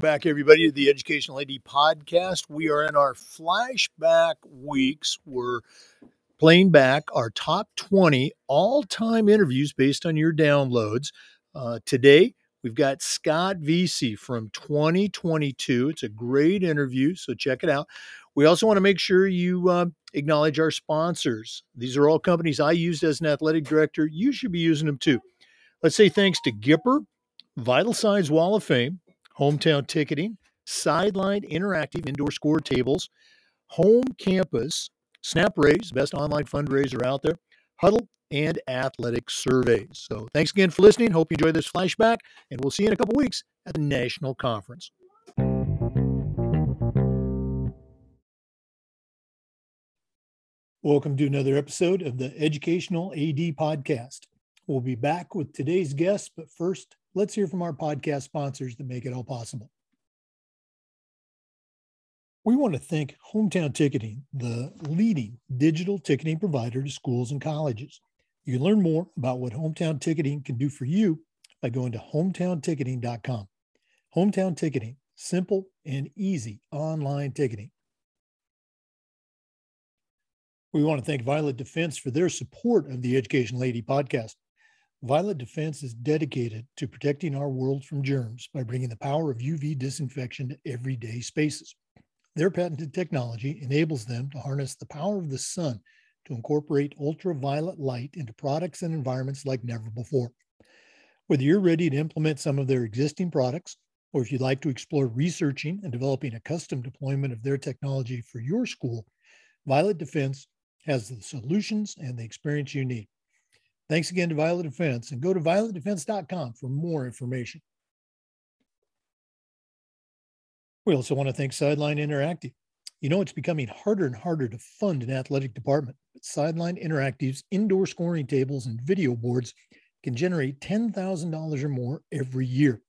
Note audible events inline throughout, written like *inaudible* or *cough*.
Back, everybody, to the Educational AD podcast. We are in our flashback weeks. We're playing back our top 20 all time interviews based on your downloads. Uh, today, we've got Scott Visy from 2022. It's a great interview, so check it out. We also want to make sure you uh, acknowledge our sponsors. These are all companies I used as an athletic director. You should be using them too. Let's say thanks to Gipper, Vital Signs Wall of Fame, Hometown Ticketing, Sideline Interactive Indoor Score Tables, Home Campus, Snap Raise, best online fundraiser out there, Hudl, and Athletic Surveys. So thanks again for listening. Hope you enjoy this flashback, and we'll see you in a couple weeks at the National Conference. Welcome to another episode of the Educational AD Podcast. We'll be back with today's guest, but first, let's hear from our podcast sponsors that make it all possible. We want to thank Hometown Ticketing, the leading digital ticketing provider to schools and colleges. You can learn more about what Hometown Ticketing can do for you by going to hometownticketing.com. Hometown Ticketing, simple and easy online ticketing. We want to thank Violet Defense for their support of the Educational AD podcast. Violet Defense is dedicated to protecting our world from germs by bringing the power of UV disinfection to everyday spaces. Their patented technology enables them to harness the power of the sun to incorporate ultraviolet light into products and environments like never before. Whether you're ready to implement some of their existing products, or if you'd like to explore researching and developing a custom deployment of their technology for your school, Violet Defense has the solutions and the experience you need. Thanks again to Violet Defense and go to violetdefense.com for more information. We also want to thank Sideline Interactive. You know, it's becoming harder and harder to fund an athletic department, but Sideline Interactive's indoor scoring tables and video boards can generate $10,000 or more every year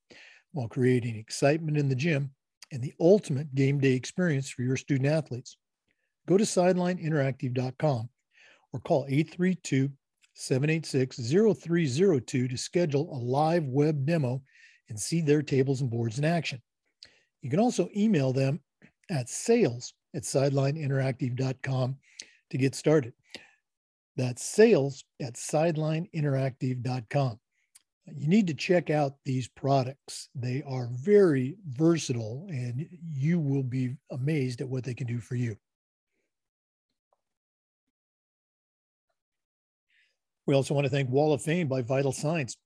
while creating excitement in the gym and the ultimate game day experience for your student athletes. Go to sidelineinteractive.com or call 832 786 0302 to schedule a live web demo and see their tables and boards in action. You can also email them at sales at sidelineinteractive.com to get started. That's sales at sidelineinteractive.com. You need to check out these products. They are very versatile and you will be amazed at what they can do for you. We also want to thank Wall of Fame by Vital Signs.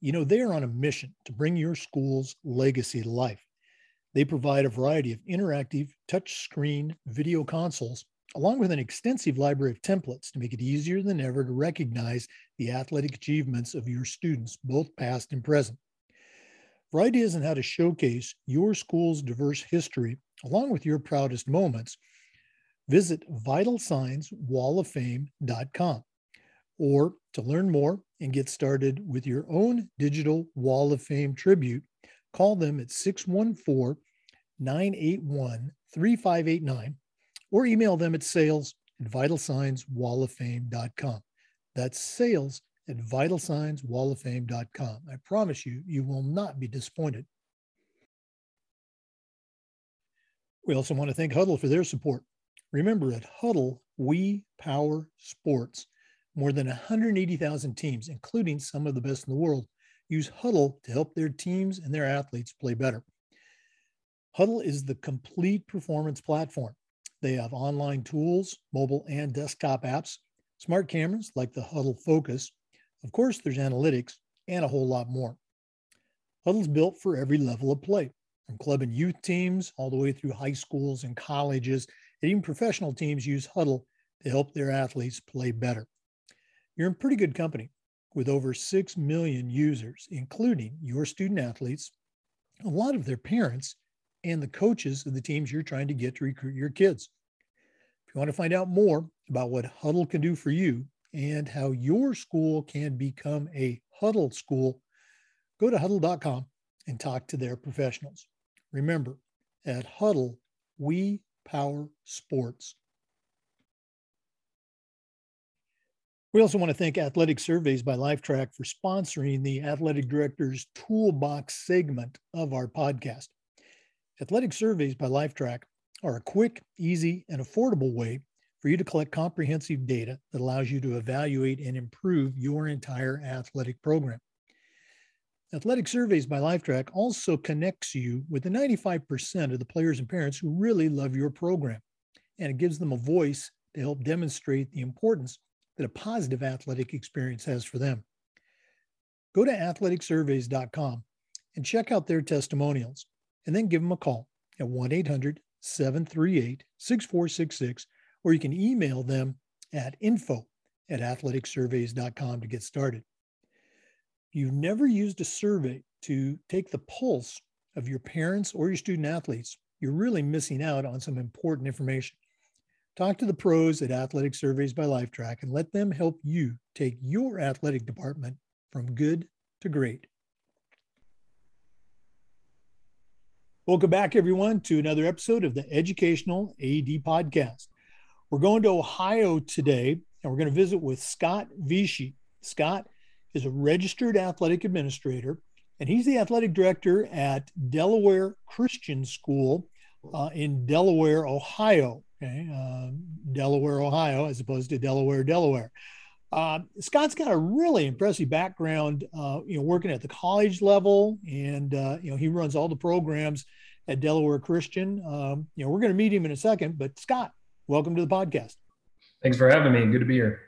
You know, they are on a mission to bring your school's legacy to life. They provide a variety of interactive touchscreen video consoles, along with an extensive library of templates to make it easier than ever to recognize the athletic achievements of your students, both past and present. For ideas on how to showcase your school's diverse history, along with your proudest moments, visit vitalsignswalloffame.com or to learn more and get started with your own digital Wall of Fame tribute, call them at 614 981 3589 or email them at sales at vitalsignswalloffame.com. That's sales at vitalsignswalloffame.com. I promise you, you will not be disappointed. We also want to thank Hudl for their support. Remember, at Hudl, we power sports. More than 180,000 teams, including some of the best in the world, use Hudl to help their teams and their athletes play better. Hudl is the complete performance platform. They have online tools, mobile and desktop apps, smart cameras like the Hudl Focus. Of course, there's analytics and a whole lot more. Hudl's built for every level of play, from club and youth teams all the way through high schools and colleges, and even professional teams use Hudl to help their athletes play better. You're in pretty good company with over 6 million users, including your student athletes, a lot of their parents, and the coaches of the teams you're trying to get to recruit your kids. If you want to find out more about what Hudl can do for you and how your school can become a Hudl school, go to hudl.com and talk to their professionals. Remember, at Hudl, we power sports. We also want to thank Athletic Surveys by Lifetrack for sponsoring the Athletic Director's Toolbox segment of our podcast. Athletic surveys by Lifetrack are a quick, easy, and affordable way for you to collect comprehensive data that allows you to evaluate and improve your entire athletic program. Athletic Surveys by Lifetrack also connects you with the 95% of the players and parents who really love your program, and it gives them a voice to help demonstrate the importance that a positive athletic experience has for them. Go to athleticsurveys.com and check out their testimonials, and then give them a call at 1 800 738 6466, or you can email them at info at athleticsurveys.com to get started you've never used a survey to take the pulse of your parents or your student athletes, you're really missing out on some important information. Talk to the pros at Athletic Surveys by Lifetrack and let them help you take your athletic department from good to great. Welcome back, everyone, to another episode of the Educational AD Podcast. We're going to Ohio today, and we're going to visit with Scott Visy. Scott is a registered athletic administrator, and he's the athletic director at Delaware Christian School uh, in Delaware, Ohio. Okay, uh, Delaware, Ohio, as opposed to Delaware, Delaware. Uh, Scott's got a really impressive background, uh, you know, working at the college level, and uh, you know he runs all the programs at Delaware Christian. Um, you know, we're going to meet him in a second, but Scott, welcome to the podcast. Thanks for having me. Good to be here.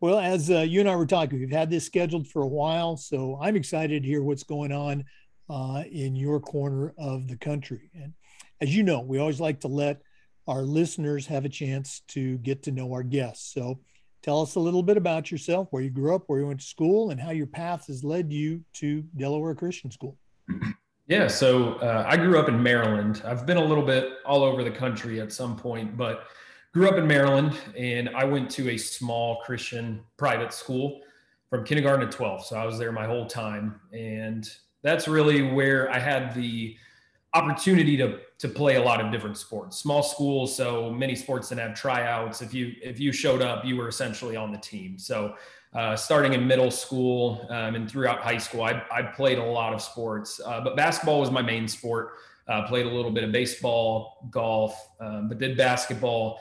Well, as uh, you and I were talking, we've had this scheduled for a while, so I'm excited to hear what's going on uh, in your corner of the country. And as you know, we always like to let our listeners have a chance to get to know our guests. So tell us a little bit about yourself, where you grew up, where you went to school, and how your path has led you to Delaware Christian School. *clears throat* Yeah, so uh, I grew up in Maryland. I've been a little bit all over the country at some point, but grew up in Maryland and I went to a small Christian private school from kindergarten to 12. So I was there my whole time. And that's really where I had the opportunity to, to play a lot of different sports. Small school, so many sports that have tryouts. If you if you showed up, you were essentially on the team. So uh, starting in middle school um, and throughout high school, I, I played a lot of sports, uh, but basketball was my main sport. Uh, played a little bit of baseball, golf, um, but did basketball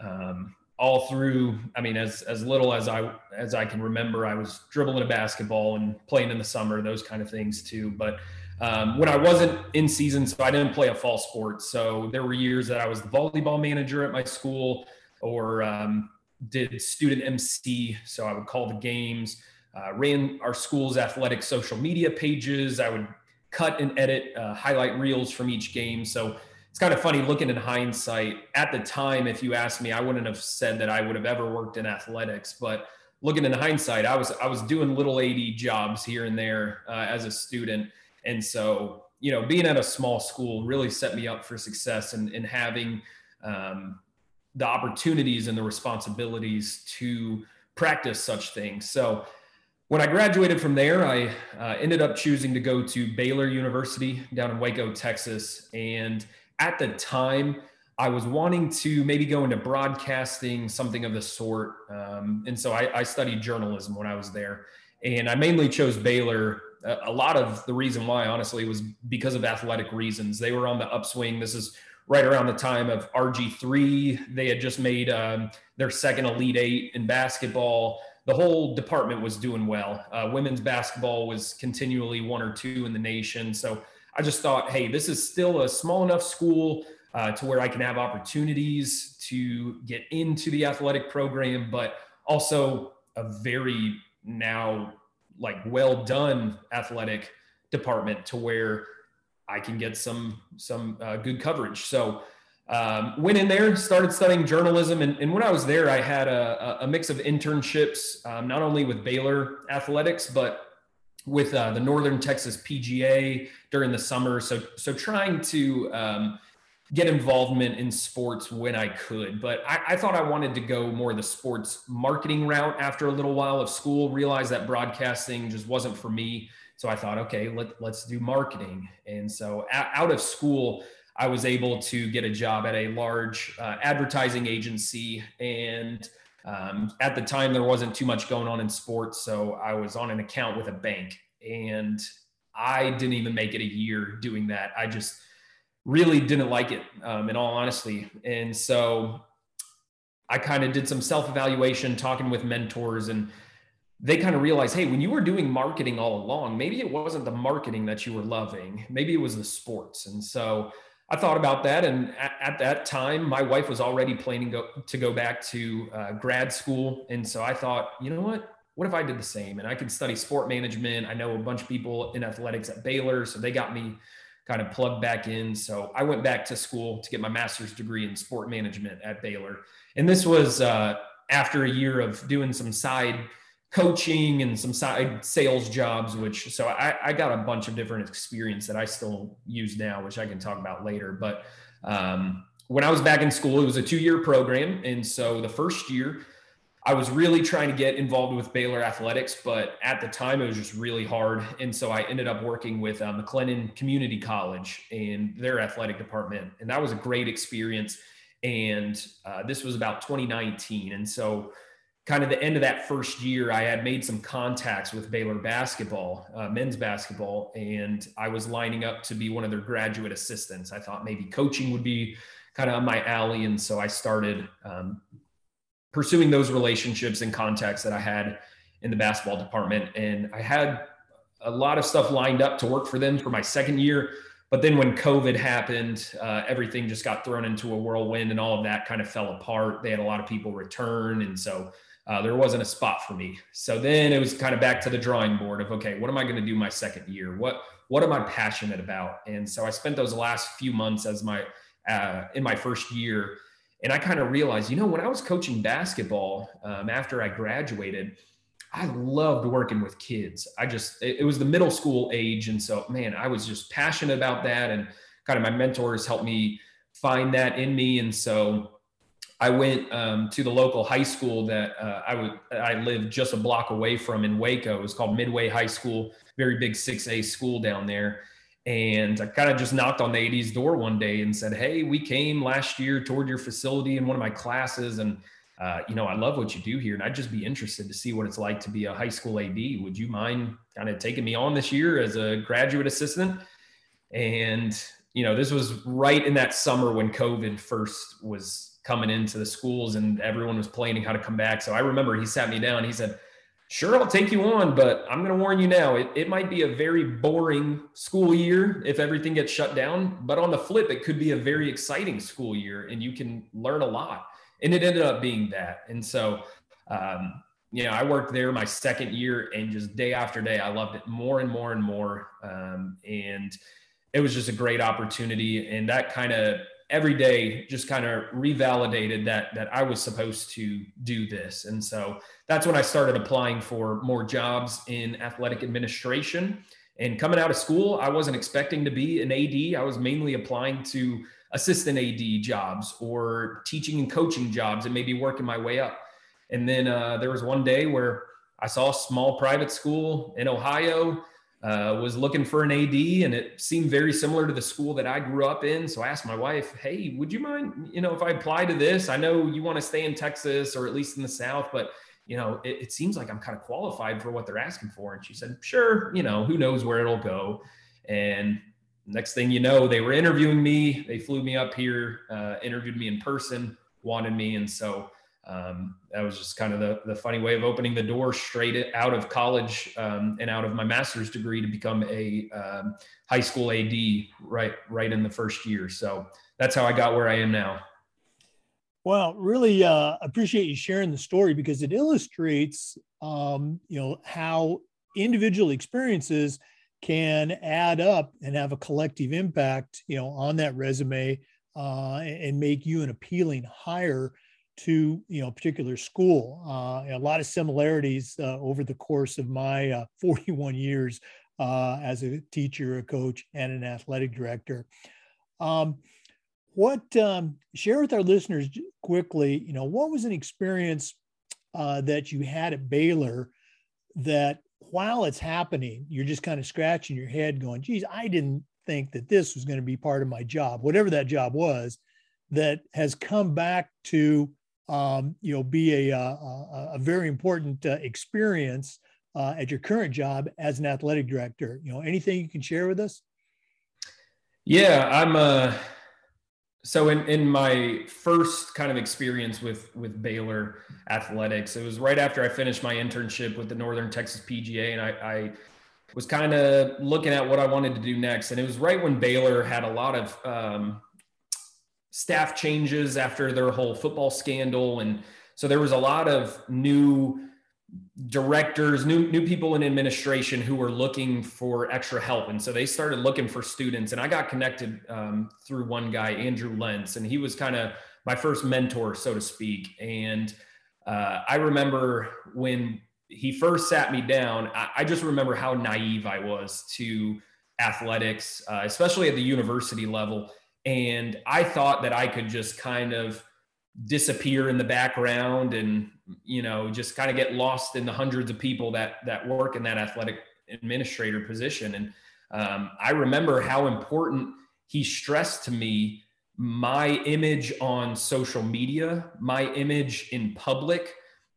um, all through i mean as as little as i as i can remember i was dribbling a basketball and playing in the summer those kind of things too but um, when i wasn't in season so i didn't play a fall sport so there were years that i was the volleyball manager at my school or um, did student mc so i would call the games uh, ran our school's athletic social media pages i would cut and edit uh, highlight reels from each game so it's kind of funny looking in hindsight. At the time, if you asked me, I wouldn't have said that I would have ever worked in athletics. But looking in hindsight, I was I was doing little AD jobs here and there uh, as a student, and so you know, being at a small school really set me up for success and in having um, the opportunities and the responsibilities to practice such things. So when I graduated from there, I uh, ended up choosing to go to Baylor University down in Waco, Texas, and at the time, I was wanting to maybe go into broadcasting, something of the sort. Um, and so I, I, studied journalism when I was there. And I mainly chose Baylor. A, lot of the reason why, honestly, was because of athletic reasons. They were on the upswing. This is right around the time of RG3. They had just made um, their second Elite Eight in basketball. The whole department was doing well. Uh, women's basketball was continually one or two in the nation. So I just thought, hey, this is still a small enough school uh, to where I can have opportunities to get into the athletic program, but also a very now like well done athletic department to where I can get some some uh, good coverage. So um, went in there, started studying journalism, and, and when I was there, I had a, a mix of internships, um, not only with Baylor athletics, but with uh, the Northern Texas PGA during the summer. So so trying to um, get involvement in sports when I could, but I, I, thought I wanted to go more the sports marketing route after a little while of school. Realized that broadcasting just wasn't for me. So I thought, okay, let, let's do marketing. And so out of school, I was able to get a job at a large uh, advertising agency and um, at the time, there wasn't too much going on in sports, so I was on an account with a bank, and I didn't even make it a year doing that. I just really didn't like it, um, in all honesty. And so I kind of did some self evaluation, talking with mentors, and they kind of realized, hey, when you were doing marketing all along, maybe it wasn't the marketing that you were loving, maybe it was the sports. And so I thought about that, and at, at that time, my wife was already planning go, to go back to uh, grad school, and so I thought, you know what? What if I did the same? And I could study sport management. I know a bunch of people in athletics at Baylor, so they got me kind of plugged back in. So I went back to school to get my master's degree in sport management at Baylor, and this was uh, after a year of doing some side coaching and some side sales jobs, which so I, I, got a bunch of different experience that I still use now, which I can talk about later. But um, when I was back in school, it was a two year program. And so the first year, I was really trying to get involved with Baylor athletics, but at the time it was just really hard. And so I ended up working with uh, McLennan Community College and their athletic department. And that was a great experience. And uh, this was about 2019. And so kind of the end of that first year, I had made some contacts with Baylor basketball, uh, men's basketball, and I was lining up to be one of their graduate assistants. I thought maybe coaching would be kind of on my alley. And so I started um, pursuing those relationships and contacts that I had in the basketball department. And I had a lot of stuff lined up to work for them for my second year. But then when COVID happened, uh, everything just got thrown into a whirlwind and all of that kind of fell apart. They had a lot of people return. And so uh, there wasn't a spot for me. So then it was kind of back to the drawing board of okay, what am I going to do my second year? What what am I passionate about? And so I spent those last few months as my uh, in my first year, and I kind of realized, you know, when I was coaching basketball um, after I graduated, I loved working with kids. I just it, it was the middle school age, and so man, I was just passionate about that, and kind of my mentors helped me find that in me, and so I went um, to the local high school that uh, I would I lived just a block away from in Waco. It was called Midway High School, very big 6A school down there. And I kind of just knocked on the AD's door one day and said, "Hey, we came last year toward your facility in one of my classes, and uh, you know I love what you do here, and I'd just be interested to see what it's like to be a high school AD. Would you mind kind of taking me on this year as a graduate assistant?" And you know, this was right in that summer when COVID first was coming into the schools and everyone was planning how to come back. So I remember he sat me down. He said, Sure, I'll take you on, but I'm going to warn you now, it, it might be a very boring school year if everything gets shut down. But on the flip, it could be a very exciting school year and you can learn a lot. And it ended up being that. And so, um, you know, I worked there my second year and just day after day, I loved it more and more and more. Um, and it was just a great opportunity. And that kind of every day just kind of revalidated that that I was supposed to do this. And so that's when I started applying for more jobs in athletic administration. And coming out of school, I wasn't expecting to be an AD. I was mainly applying to assistant AD jobs or teaching and coaching jobs and maybe working my way up. And then uh, there was one day where I saw a small private school in Ohio uh, was looking for an AD, and it seemed very similar to the school that I grew up in. So I asked my wife, "Hey, would you mind, you know, if I apply to this? I know you want to stay in Texas or at least in the South, but you know, it, it seems like I'm kind of qualified for what they're asking for." And she said, "Sure, you know, who knows where it'll go." And next thing you know, they were interviewing me. They flew me up here, uh, interviewed me in person, wanted me, and so um, that was just kind of the, the funny way of opening the door straight out of college um, and out of my master's degree to become a um, high school AD right right in the first year. So that's how I got where I am now. Well, really uh, appreciate you sharing the story because it illustrates, um, you know, how individual experiences can add up and have a collective impact, you know, on that resume uh, and make you an appealing hire to you know particular school. Uh, a lot of similarities uh, over the course of my uh, *laughs* 41 years uh, as a teacher, a coach, and an athletic director. Um, what um, share with our listeners quickly? You know, what was an experience uh, that you had at Baylor that while it's happening, you're just kind of scratching your head, going, "Geez, I didn't think that this was going to be part of my job, whatever that job was." That has come back to um, you know, be a, uh, a, a very important uh, experience uh, at your current job as an athletic director. You know, anything you can share with us? Yeah, I'm uh so in, in my first kind of experience with with Baylor athletics, it was right after I finished my internship with the Northern Texas PGA, and I, I was kind of looking at what I wanted to do next. And it was right when Baylor had a lot of um, staff changes after their whole football scandal, and so there was a lot of new directors, new new people in administration who were looking for extra help, and so they started looking for students. And I got connected um, through one guy, Andrew Lentz, and he was kind of my first mentor, so to speak. And uh, I remember when he first sat me down. I, I, just remember how naive I was to athletics, uh, especially at the university level. And I thought that I could just kind of disappear in the background and you know just kind of get lost in the hundreds of people that that work in that athletic administrator position. And um, i remember how important he stressed to me my image on social media my image in public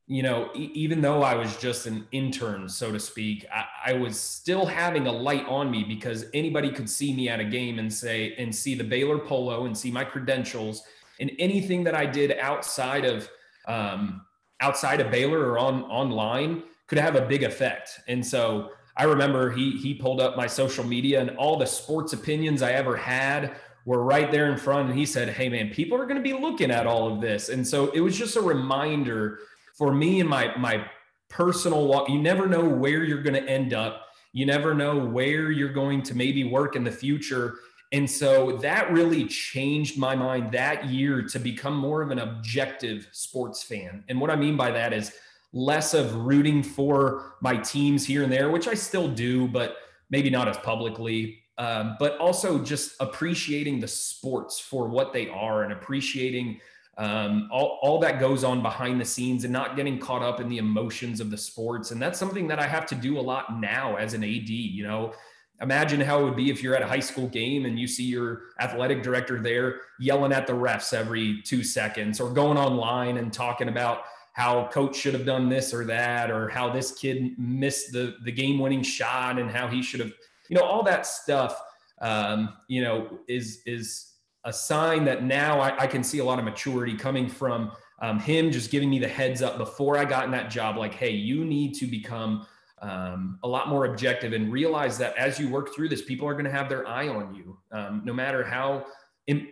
you know e- even though i was just an intern so to speak I-, I was still having a light on me because anybody could see me at a game and say and see the baylor polo and see my credentials and anything that I did outside of um, outside of Baylor or on online could have a big effect. And so I remember he he pulled up my social media and all the sports opinions I ever had were right there in front. And he said, Hey man, people are going to be looking at all of this. And so it was just a reminder for me and my my personal walk. You never know where you're going to end up. You never know where you're going to maybe work in the future. And so that really changed my mind that year to become more of an objective sports fan. And what I mean by that is less of rooting for my teams here and there, which I still do, but maybe not as publicly. Um, but also just appreciating the sports for what they are and appreciating um, all, all that goes on behind the scenes and not getting caught up in the emotions of the sports. And that's something that I have to do a lot now as an AD. You know, imagine how it would be if you're at a high school game and you see your athletic director there yelling at the refs every two seconds or going online and talking about how coach should have done this or that or how this kid missed the the game winning shot and how he should have you know all that stuff um, you know is is a sign that now I, I, can see a lot of maturity coming from um, him just giving me the heads up before I got in that job like hey you need to become um, a lot more objective and realize that as you work through this, people are going to have their eye on you, um, no matter how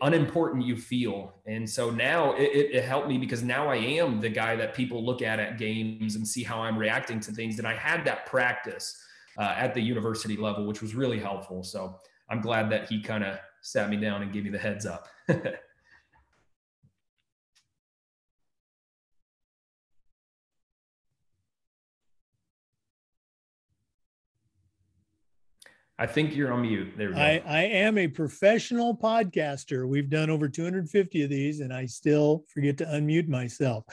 unimportant you feel. And so now it, it, it, helped me because now I am the guy that people look at at games and see how I'm reacting to things. And I had that practice uh, at the university level, which was really helpful. So I'm glad that he kind of sat me down and gave me the heads up. *laughs* I think you're on mute. There we go. I, I am a professional podcaster. We've done over 250 of these, and I still forget to unmute myself.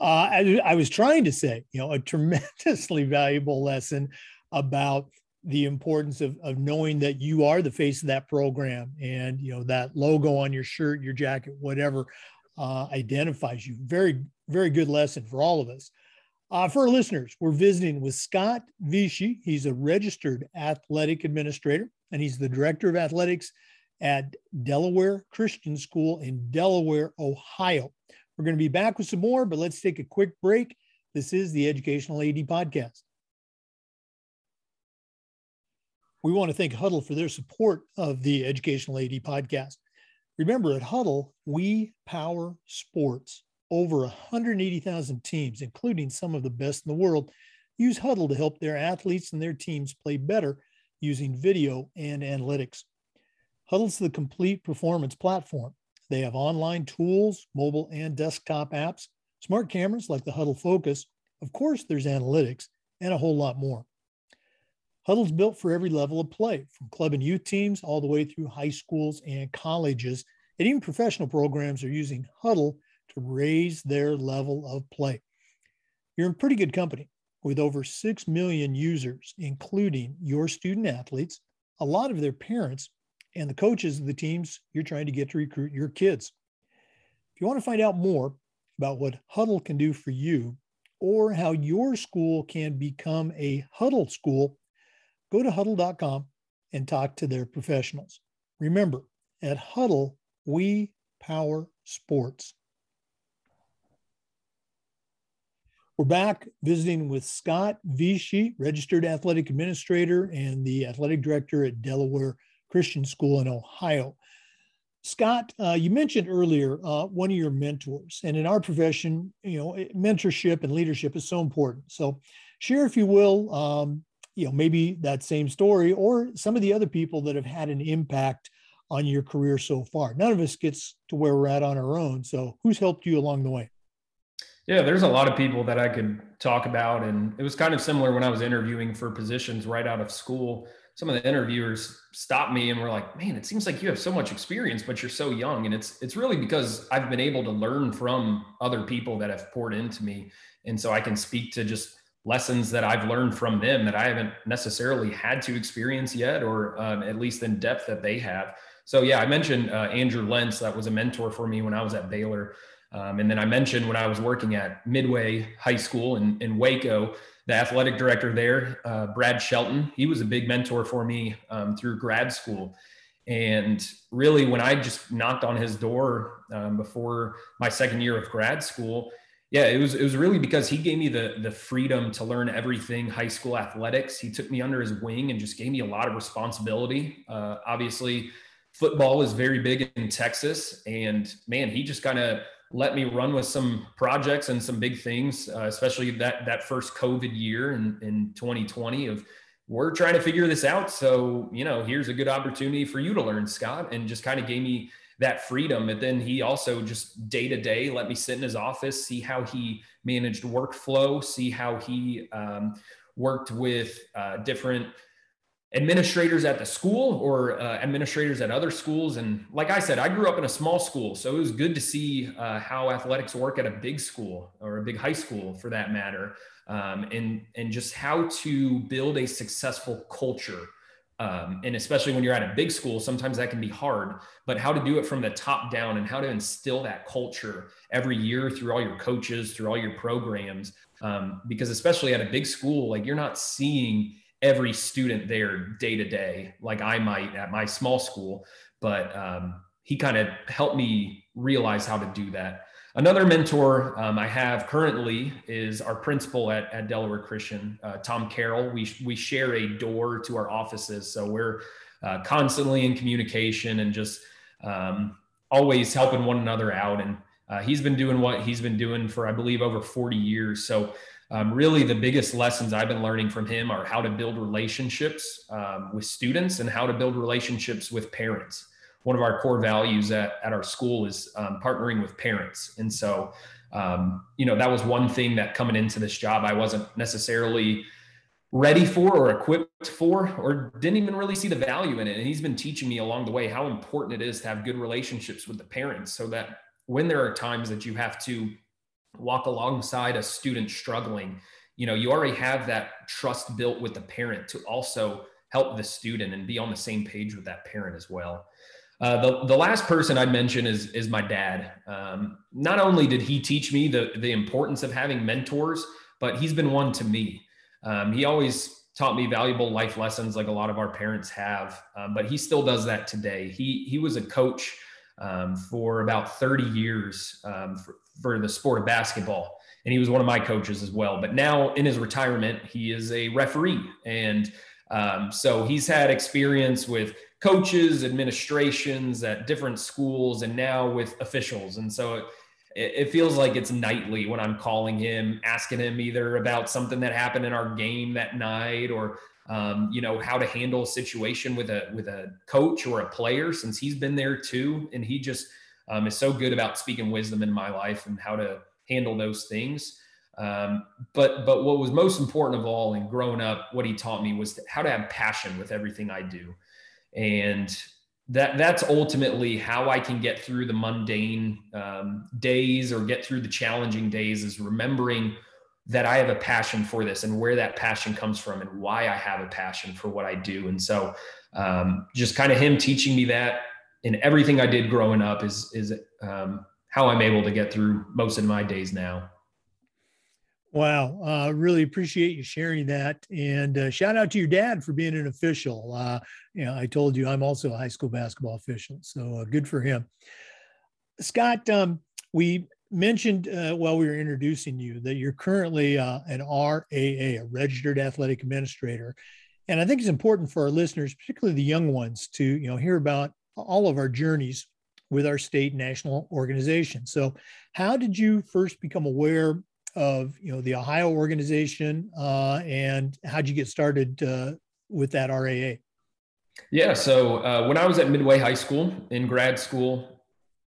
Uh, I, I was trying to say, you know, a tremendously valuable lesson about the importance of, of knowing that you are the face of that program and you know that logo on your shirt your jacket whatever uh, identifies you very very good lesson for all of us uh, for our listeners, we're visiting with Scott Visy. He's a registered athletic administrator, and he's the director of athletics at Delaware Christian School in Delaware, Ohio. We're going to be back with some more, but let's take a quick break. This is the Educational AD Podcast. We want to thank Hudl for their support of the Educational AD Podcast. Remember, at Hudl, we power sports over 180,000 teams, including some of the best in the world, use Hudl to help their athletes and their teams play better using video and analytics. Hudl's the complete performance platform. They have online tools, mobile and desktop apps, smart cameras like the Hudl Focus. Of course, there's analytics and a whole lot more. Hudl's built for every level of play, from club and youth teams all the way through high schools and colleges. And even professional programs are using Hudl to raise their level of play. You're in pretty good company with over 6 million users, including your student athletes, a lot of their parents, and the coaches of the teams you're trying to get to recruit your kids. If you want to find out more about what Hudl can do for you or how your school can become a Hudl school, go to hudl.com and talk to their professionals. Remember, at Hudl, we power sports. We're back visiting with Scott Visy, registered athletic administrator and the athletic director at Delaware Christian School in Ohio. Scott, uh, you mentioned earlier uh, one of your mentors, and in our profession, you know, mentorship and leadership is so important. So, share, if you will, um, you know, maybe that same story or some of the other people that have had an impact on your career so far. None of us gets to where we're at on our own. So, who's helped you along the way? Yeah, there's a lot of people that I could talk about, and it was kind of similar when I was interviewing for positions right out of school some of the interviewers stopped me and were like, "Man, it seems like you have so much experience, but you're so young." And it's it's really because I've been able to learn from other people that have poured into me, and so I can speak to just lessons that I've learned from them that I haven't necessarily had to experience yet, or um, at least in depth that they have. So yeah, I mentioned uh, Andrew Lentz, that was a mentor for me when I was at Baylor. Um, and then I mentioned when I was working at Midway High School in, in Waco, the athletic director there, uh, Brad Shelton, he was a big mentor for me um, through grad school. And really, when I just knocked on his door um, before my second year of grad school, yeah, it was it was really because he gave me the the freedom to learn everything high school athletics. He took me under his wing and just gave me a lot of responsibility. Uh, obviously, football is very big in Texas, and man, he just kind of let me run with some projects and some big things, uh, especially that that first COVID year in, in 2020 of we're trying to figure this out. So, you know, here's a good opportunity for you to learn, Scott, and just kind of gave me that freedom. And then he also just day to day let me sit in his office, see how he managed workflow, see how he um, worked with uh, different administrators at the school or uh, administrators at other schools. And like I said, I grew up in a small school, so it was good to see uh, how athletics work at a big school or a big high school for that matter, um, and and just how to build a successful culture. Um, and especially when you're at a big school, sometimes that can be hard. But how to do it from the top down and how to instill that culture every year through all your coaches, through all your programs, um, because especially at a big school, like you're not seeing every student there day to day, like I might at my small school. But um, he kind of helped me realize how to do that. Another mentor um, I have currently is our principal at, at Delaware Christian, uh, Tom Carroll. We, we share a door to our offices. So we're uh, constantly in communication and just um, always helping one another out. And uh, he's been doing what he's been doing for, I believe, over 40 years. So um, really the biggest lessons I've been learning from him are how to build relationships um, with students and how to build relationships with parents. One of our core values at, at our school is um, partnering with parents. And so, um, you know, that was one thing that coming into this job, I wasn't necessarily ready for or equipped for or didn't even really see the value in it and he's been teaching me along the way how important it is to have good relationships with the parents so that when there are times that you have to walk alongside a student struggling, you know, you already have that trust built with the parent to also help the student and be on the same page with that parent as well. Uh, the, the last person I'd mention is, is my dad. Um, not only did he teach me the, the importance of having mentors, but he's been one to me. Um, he always taught me valuable life lessons like a lot of our parents have, um, but he still does that today. He, he was a coach um, for about 30 years um, for, for the sport of basketball. And he was one of my coaches as well. But now in his retirement, he is a referee. And um, so he's had experience with coaches, administrations at different schools, and now with officials. And so it, it feels like it's nightly when I'm calling him, asking him either about something that happened in our game that night or um, you know how to handle a situation with a with a coach or a player since he's been there too. And he just um, is so good about speaking wisdom in my life and how to handle those things. Um, but but what was most important of all in growing up what he taught me was how to have passion with everything i do and that that's ultimately how i can get through the mundane um, days or get through the challenging days is remembering that I have a passion for this and where that passion comes from and why I have a passion for what I do. And so, um, just kind of him teaching me that in everything I did growing up is is um, how I'm able to get through most of my days now. Wow, uh, really appreciate you sharing that, and uh, shout out to your dad for being an official. Uh, you know, I told you I'm also a high school basketball official, so uh, good for him. Scott, um, we mentioned uh, while we were introducing you that you're currently uh, an RAA, a registered athletic administrator, and I think it's important for our listeners, particularly the young ones, to you know hear about all of our journeys with our state national organization. So, how did you first become aware of you know the Ohio organization, uh, and how'd you get started uh, with that RAA? Yeah, so uh, when I was at Midway High School in grad school,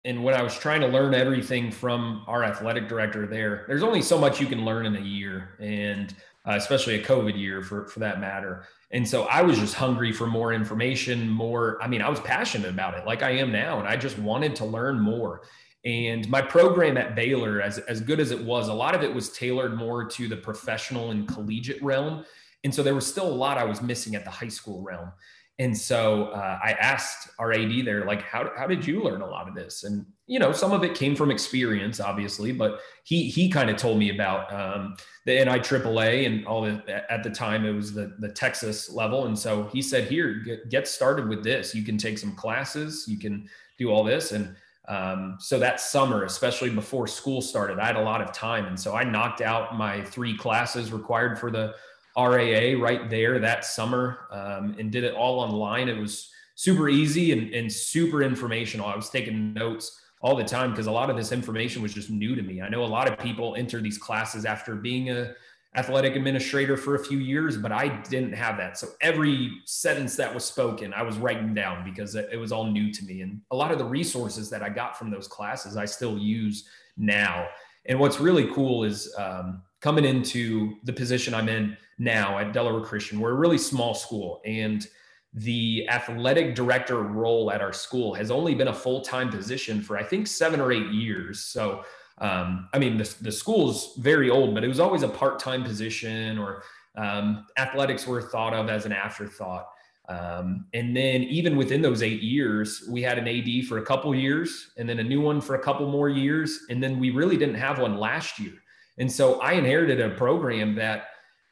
and when I was trying to learn everything from our athletic director there, there's only so much you can learn in a year, and uh, especially a COVID year for for that matter. And so I was just hungry for more information, more. I mean, I was passionate about it, like I am now, and I just wanted to learn more. And my program at Baylor, as, as good as it was, a lot of it was tailored more to the professional and collegiate realm. And so there was still a lot I was missing at the high school realm. And so uh, I asked our AD there, like, how, how did you learn a lot of this? And, you know, some of it came from experience, obviously, but he, he kind of told me about um, the NIAAA and all the, at the time it was the, the Texas level. And so he said, here, get, get started with this. You can take some classes, you can do all this. And um, so that summer, especially before school started, I had a lot of time. And so I knocked out my three classes required for the RAA right there that summer um, and did it all online. It was super easy and, and super informational. I was taking notes all the time because a lot of this information was just new to me. I know a lot of people enter these classes after being a athletic administrator for a few years, but I didn't have that. So every sentence that was spoken, I was writing down because it was all new to me. And a lot of the resources that I got from those classes, I still use now. And what's really cool is um, coming into the position I'm in now at Delaware Christian. We're a really small school, and the athletic director role at our school has only been a full time position for I think seven or eight years. So um, I mean, the, the school's very old, but it was always a part time position or um, athletics were thought of as an afterthought. Um, and then even within those eight years, we had an AD for a couple years and then a new one for a couple more years. And then we really didn't have one last year. And so I inherited a program that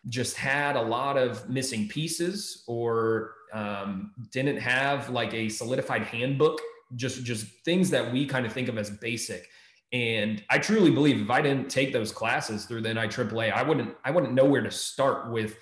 just had a lot of missing pieces or um, didn't have like a solidified handbook, just, just things that we kind of think of as basic. And I truly believe if I didn't take those classes through the NIAAA, I wouldn't I wouldn't know where to start with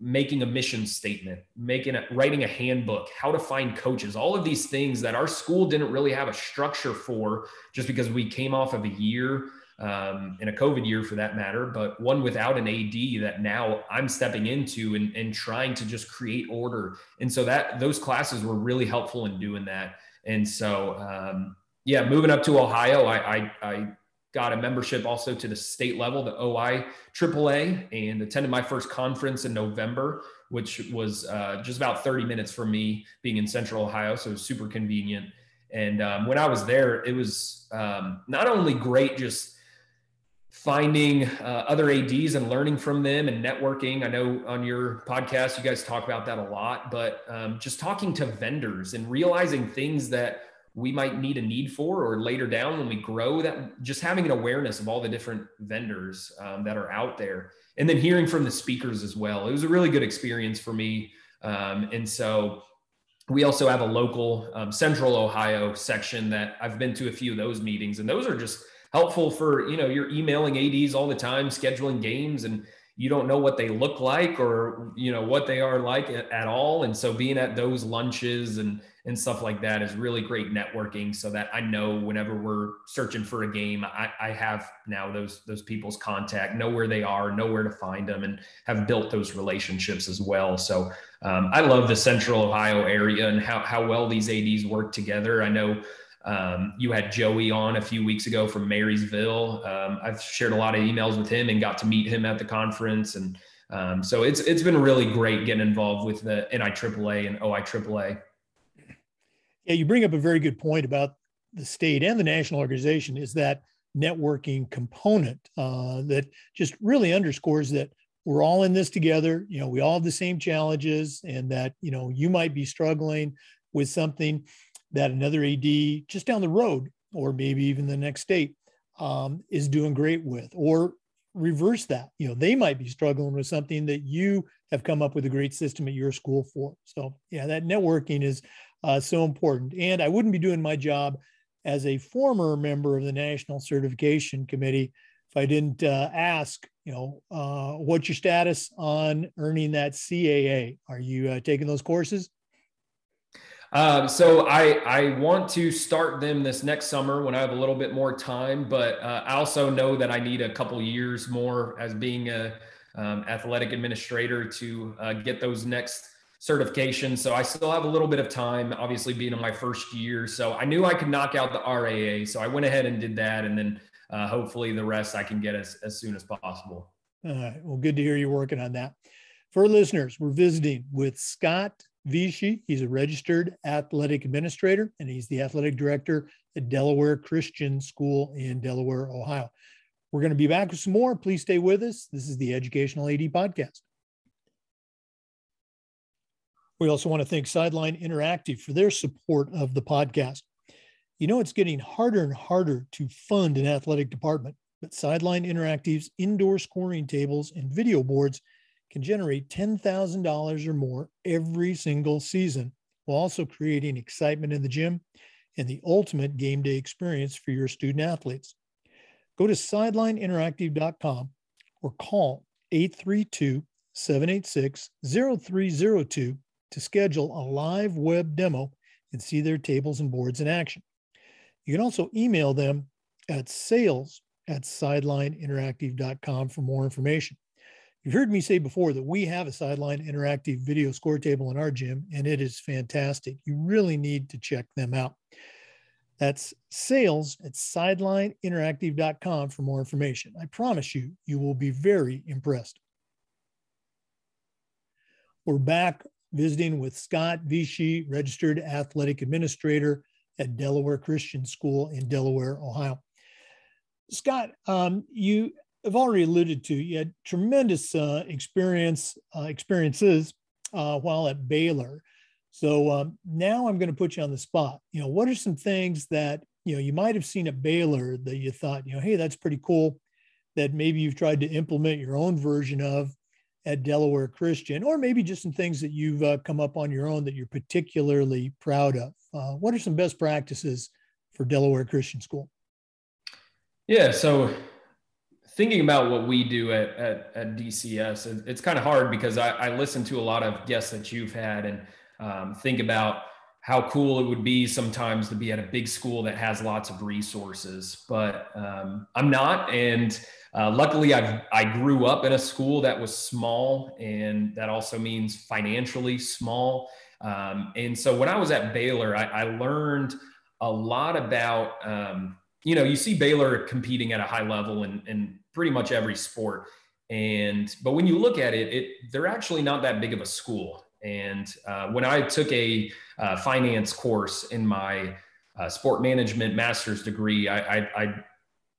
making a mission statement, making a, writing a handbook, how to find coaches, all of these things that our school didn't really have a structure for, just because we came off of a year um, in a COVID year for that matter, but one without an AD that now I'm stepping into and, and trying to just create order. And so that those classes were really helpful in doing that. And so um, yeah, moving up to Ohio, I, I, I got a membership also to the state level, the OI AAA, and attended my first conference in November, which was uh, just about 30 minutes from me being in central Ohio. So it was super convenient. And um, when I was there, it was um, not only great just finding uh, other ads and learning from them and networking i know on your podcast you guys talk about that a lot but um, just talking to vendors and realizing things that we might need a need for or later down when we grow that just having an awareness of all the different vendors um, that are out there and then hearing from the speakers as well. It was a really good experience for me. Um, and so we also have a local um, central ohio section that i've been to a few of those meetings and those are just helpful for you know you're emailing ads all the time scheduling games and you don't know what they look like or you know what they are like at, at all. And so being at those lunches and and stuff like that is really great networking so that I know whenever we're searching for a game, I, I, have now those those people's contact, know where they are, know where to find them, and have built those relationships as well. So um, I love the Central Ohio area and how how well these ads work together. I know. Um, you had Joey on a few weeks ago from Marysville. Um, I've shared a lot of emails with him and got to meet him at the conference, and um, so it's it's been really great getting involved with the NIAAA and OIAAA. Yeah, you bring up a very good point about the state and the national organization is that networking component uh, that just really underscores that we're all in this together. You know, we all have the same challenges, and that you know you might be struggling with something that another AD just down the road, or maybe even the next state, um, is doing great with, or reverse that. You know, they might be struggling with something that you have come up with a great system at your school for. So, yeah, that networking is uh, so important. And I wouldn't be doing my job as a former member of the National Certification Committee if I didn't uh, ask, you know, uh, what's your status on earning that CAA? Are you uh, taking those courses? Um, so I I want to start them this next summer when I have a little bit more time, but uh, I also know that I need a couple years more as being a um, athletic administrator to uh, get those next certifications. So I still have a little bit of time, obviously being in my first year. So I knew I could knock out the RAA, so I went ahead and did that, and then uh, hopefully the rest I can get as as soon as possible. All right. Well, good to hear you're working on that. For listeners, we're visiting with Scott Visy. He's a registered athletic administrator and he's the athletic director at Delaware Christian School in Delaware, Ohio. We're going to be back with some more. Please stay with us. This is the Educational AD Podcast. We also want to thank Sideline Interactive for their support of the podcast. You know, it's getting harder and harder to fund an athletic department, but Sideline Interactive's indoor scoring tables and video boards can generate $10,000 or more every single season while also creating excitement in the gym and the ultimate game day experience for your student athletes. Go to sidelineinteractive.com or call 832 786 0302 to schedule a live web demo and see their tables and boards in action. You can also email them at sales at sidelineinteractive.com for more information. You've heard me say before that we have a sideline interactive video score table in our gym, and it is fantastic. You really need to check them out. That's sales at sidelineinteractive.com for more information. I promise you, you will be very impressed. We're back visiting with Scott Visy, registered athletic administrator at Delaware Christian School in Delaware, Ohio. Scott, um, you have already alluded to, you had tremendous uh, experience uh, experiences uh, while at Baylor. So um, now I'm going to put you on the spot. You know, what are some things that you know you might have seen at Baylor that you thought, you know, hey, that's pretty cool, that maybe you've tried to implement your own version of at Delaware Christian, or maybe just some things that you've uh, come up on your own that you're particularly proud of. Uh, what are some best practices for Delaware Christian School? Yeah, so thinking about what we do at, at, at DCS, it's kind of hard because I, I, listen to a lot of guests that you've had and um, think about how cool it would be sometimes to be at a big school that has lots of resources. But um, I'm not. And uh, luckily, I I grew up in a school that was small, and that also means financially small. Um, and so when I was at Baylor, I, I learned a lot about, um, you know, you see Baylor competing at a high level in, in pretty much every sport. And, but when you look at it, it they're actually not that big of a school. And uh, when I took a uh, finance course in my uh, sport management master's degree, I, I, I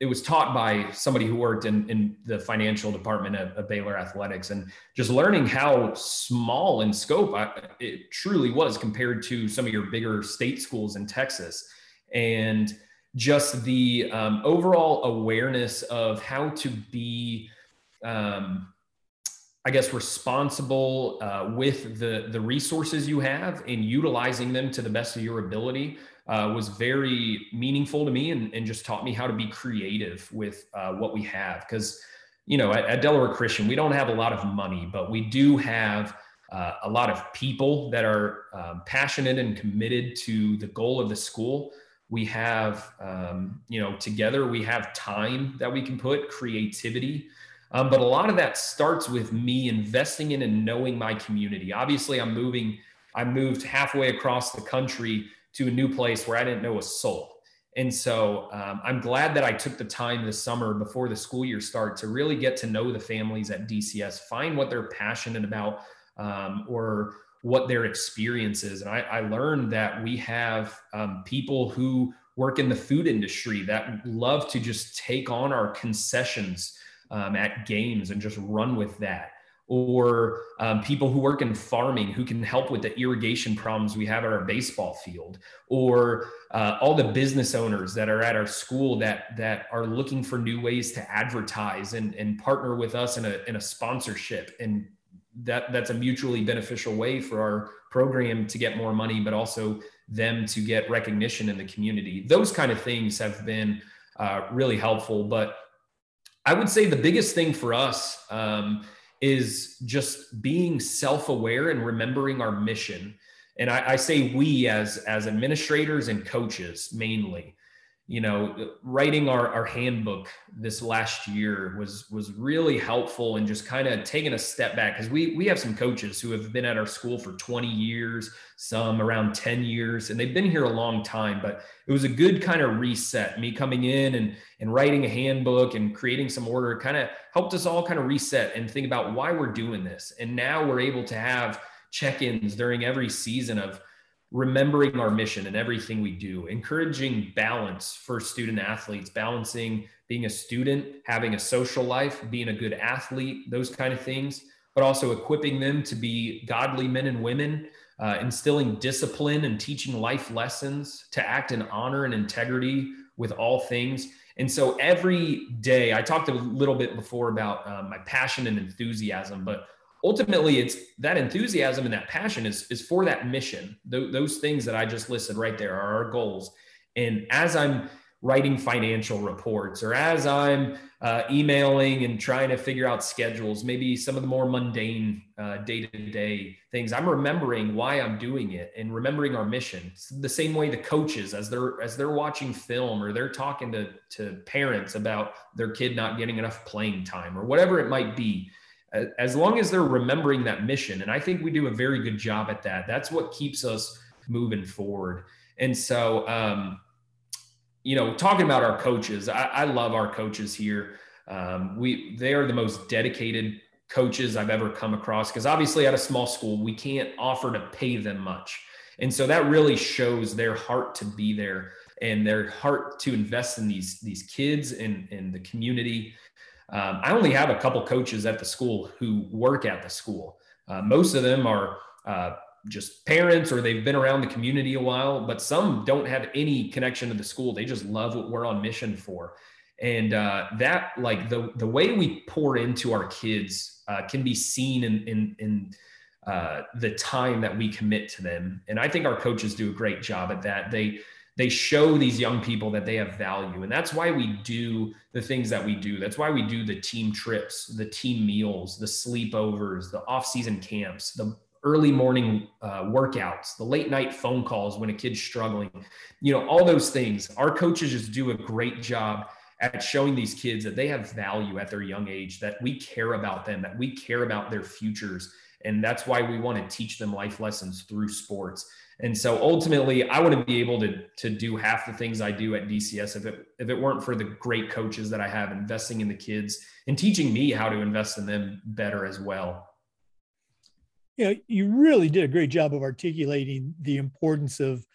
it was taught by somebody who worked in, in the financial department of, of Baylor Athletics, and just learning how small in scope I, it truly was compared to some of your bigger state schools in Texas, and just the um, overall awareness of how to be, um, I guess, responsible uh, with the the resources you have and utilizing them to the best of your ability uh, was very meaningful to me and, and just taught me how to be creative with uh, what we have. Because, you know, at, at, Delaware Christian, we don't have a lot of money, but we do have uh, a lot of people that are um, passionate and committed to the goal of the school. We have, um, you know, together we have time that we can put, creativity. Um, but a lot of that starts with me investing in and knowing my community. Obviously, I'm moving, I moved halfway across the country to a new place where I didn't know a soul. And so um, I'm glad that I took the time this summer before the school year starts to really get to know the families at DCS, find what they're passionate about um, or what their experience is. And I, I learned that we have um, people who work in the food industry that love to just take on our concessions um, at games and just run with that or um, people who work in farming who can help with the irrigation problems we have at our baseball field, or uh, all the business owners that are at our school that that are looking for new ways to advertise and, and partner with us in a, in a sponsorship. And that that's a mutually beneficial way for our program to get more money, but also them to get recognition in the community. Those kind of things have been uh, really helpful. But I would say the biggest thing for us um, is just being self-aware and remembering our mission. And I, I, say we as as administrators and coaches mainly you know writing our, our handbook this last year was was really helpful and just kind of taking a step back because we we have some coaches who have been at our school for 20 years some around 10 years and they've been here a long time but it was a good kind of reset. Me coming in and and writing a handbook and creating some order kind of helped us all kind of reset and think about why we're doing this. And now we're able to have check-ins during every season of remembering our mission and everything we do, encouraging balance for student athletes, balancing being a student, having a social life, being a good athlete, those kind of things, but also equipping them to be godly men and women, uh, instilling discipline and teaching life lessons, to act in honor and integrity with all things. And so every day, I talked a little bit before about uh, my passion and enthusiasm, but ultimately it's that enthusiasm and that passion is, is for that mission. Th- those things that i just listed right there are our goals. And as i'm writing financial reports or as i'm uh, emailing and trying to figure out schedules maybe some of the more mundane uh, day-to-day things i'm remembering why i'm doing it and remembering our mission. It's the same way the coaches as they're as they're watching film or they're talking to to parents about their kid not getting enough playing time or whatever it might be as long as they're remembering that mission. And I think we do a very good job at that. That's what keeps us moving forward. And so, um, you know, talking about our coaches, I, I love our coaches here. Um, we they are the most dedicated coaches I've ever come across because obviously at a small school we can't offer to pay them much, and so that really shows their heart to be there and their heart to invest in these these kids and and the community um, I only have a couple coaches at the school who work at the school. Uh, most of them are uh, just parents or they've been around the community a while, but some don't have any connection to the school. They just love what we're on mission for. And uh, that, like the the way we pour into our kids, uh, can be seen in in, in uh, the time that we commit to them. And I think our coaches do a great job at that. They they show these young people that they have value. And that's why we do the things that we do. That's why we do the team trips the team meals the sleepovers the off-season camps the early morning uh, workouts the late night phone calls when a kid's struggling you know all those things. Our coaches just do a great job at showing these kids that they have value at their young age that we care about them that we care about their futures. And that's why we want to teach them life lessons through sports and so ultimately, I wouldn't be able to to do half the things I do at DCS if it if it weren't for the great coaches that I have investing in the kids and teaching me how to invest in them better as well. Yeah, you really did a great job of articulating the importance of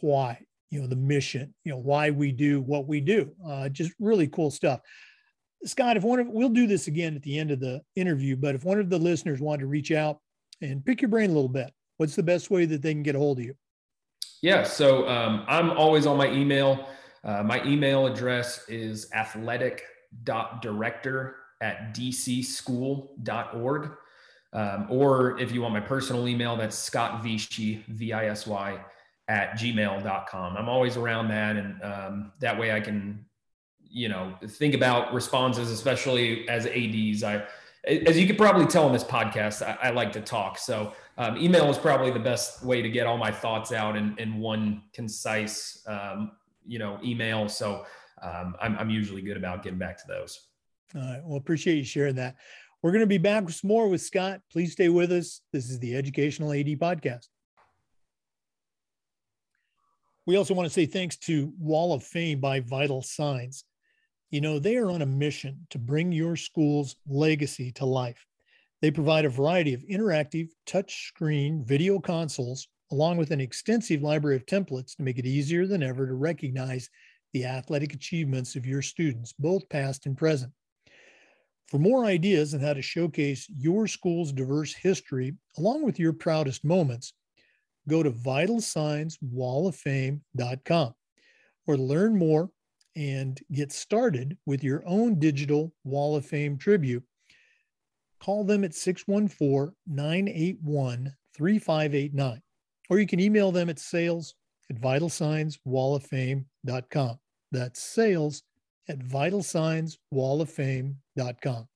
why, you know, the mission, you know, why we do what we do. Uh, just really cool stuff. Scott, if one of we'll do this again at the end of the interview, but if one of the listeners wanted to reach out and pick your brain a little bit, what's the best way that they can get a hold of you? Yeah, so um, I'm always on my email. Uh, my email address is athletic.director at dcschool.org. Um, or if you want my personal email, that's Scott Visy, V I S Y, at gmail.com. I'm always around that. And um, that way I can, you know, think about responses, especially as ADs. I, as you could probably tell in this podcast, I, I like to talk. So um, email is probably the best way to get all my thoughts out in, in one concise, um, you know, email. So um, I'm, I'm usually good about getting back to those. All right. Well, appreciate you sharing that. We're going to be back with more with Scott. Please stay with us. This is the Educational AD Podcast. We also want to say thanks to Wall of Fame by Vital Signs. You know, they are on a mission to bring your school's legacy to life. They provide a variety of interactive touchscreen video consoles, along with an extensive library of templates to make it easier than ever to recognize the athletic achievements of your students, both past and present. For more ideas on how to showcase your school's diverse history, along with your proudest moments, go to vitalsignswalloffame.com or learn more and get started with your own digital Wall of Fame tribute. Call them at 614 981 3589, or you can email them at sales at vitalsignswalloffame.com. That's sales at vitalsignswalloffame.com.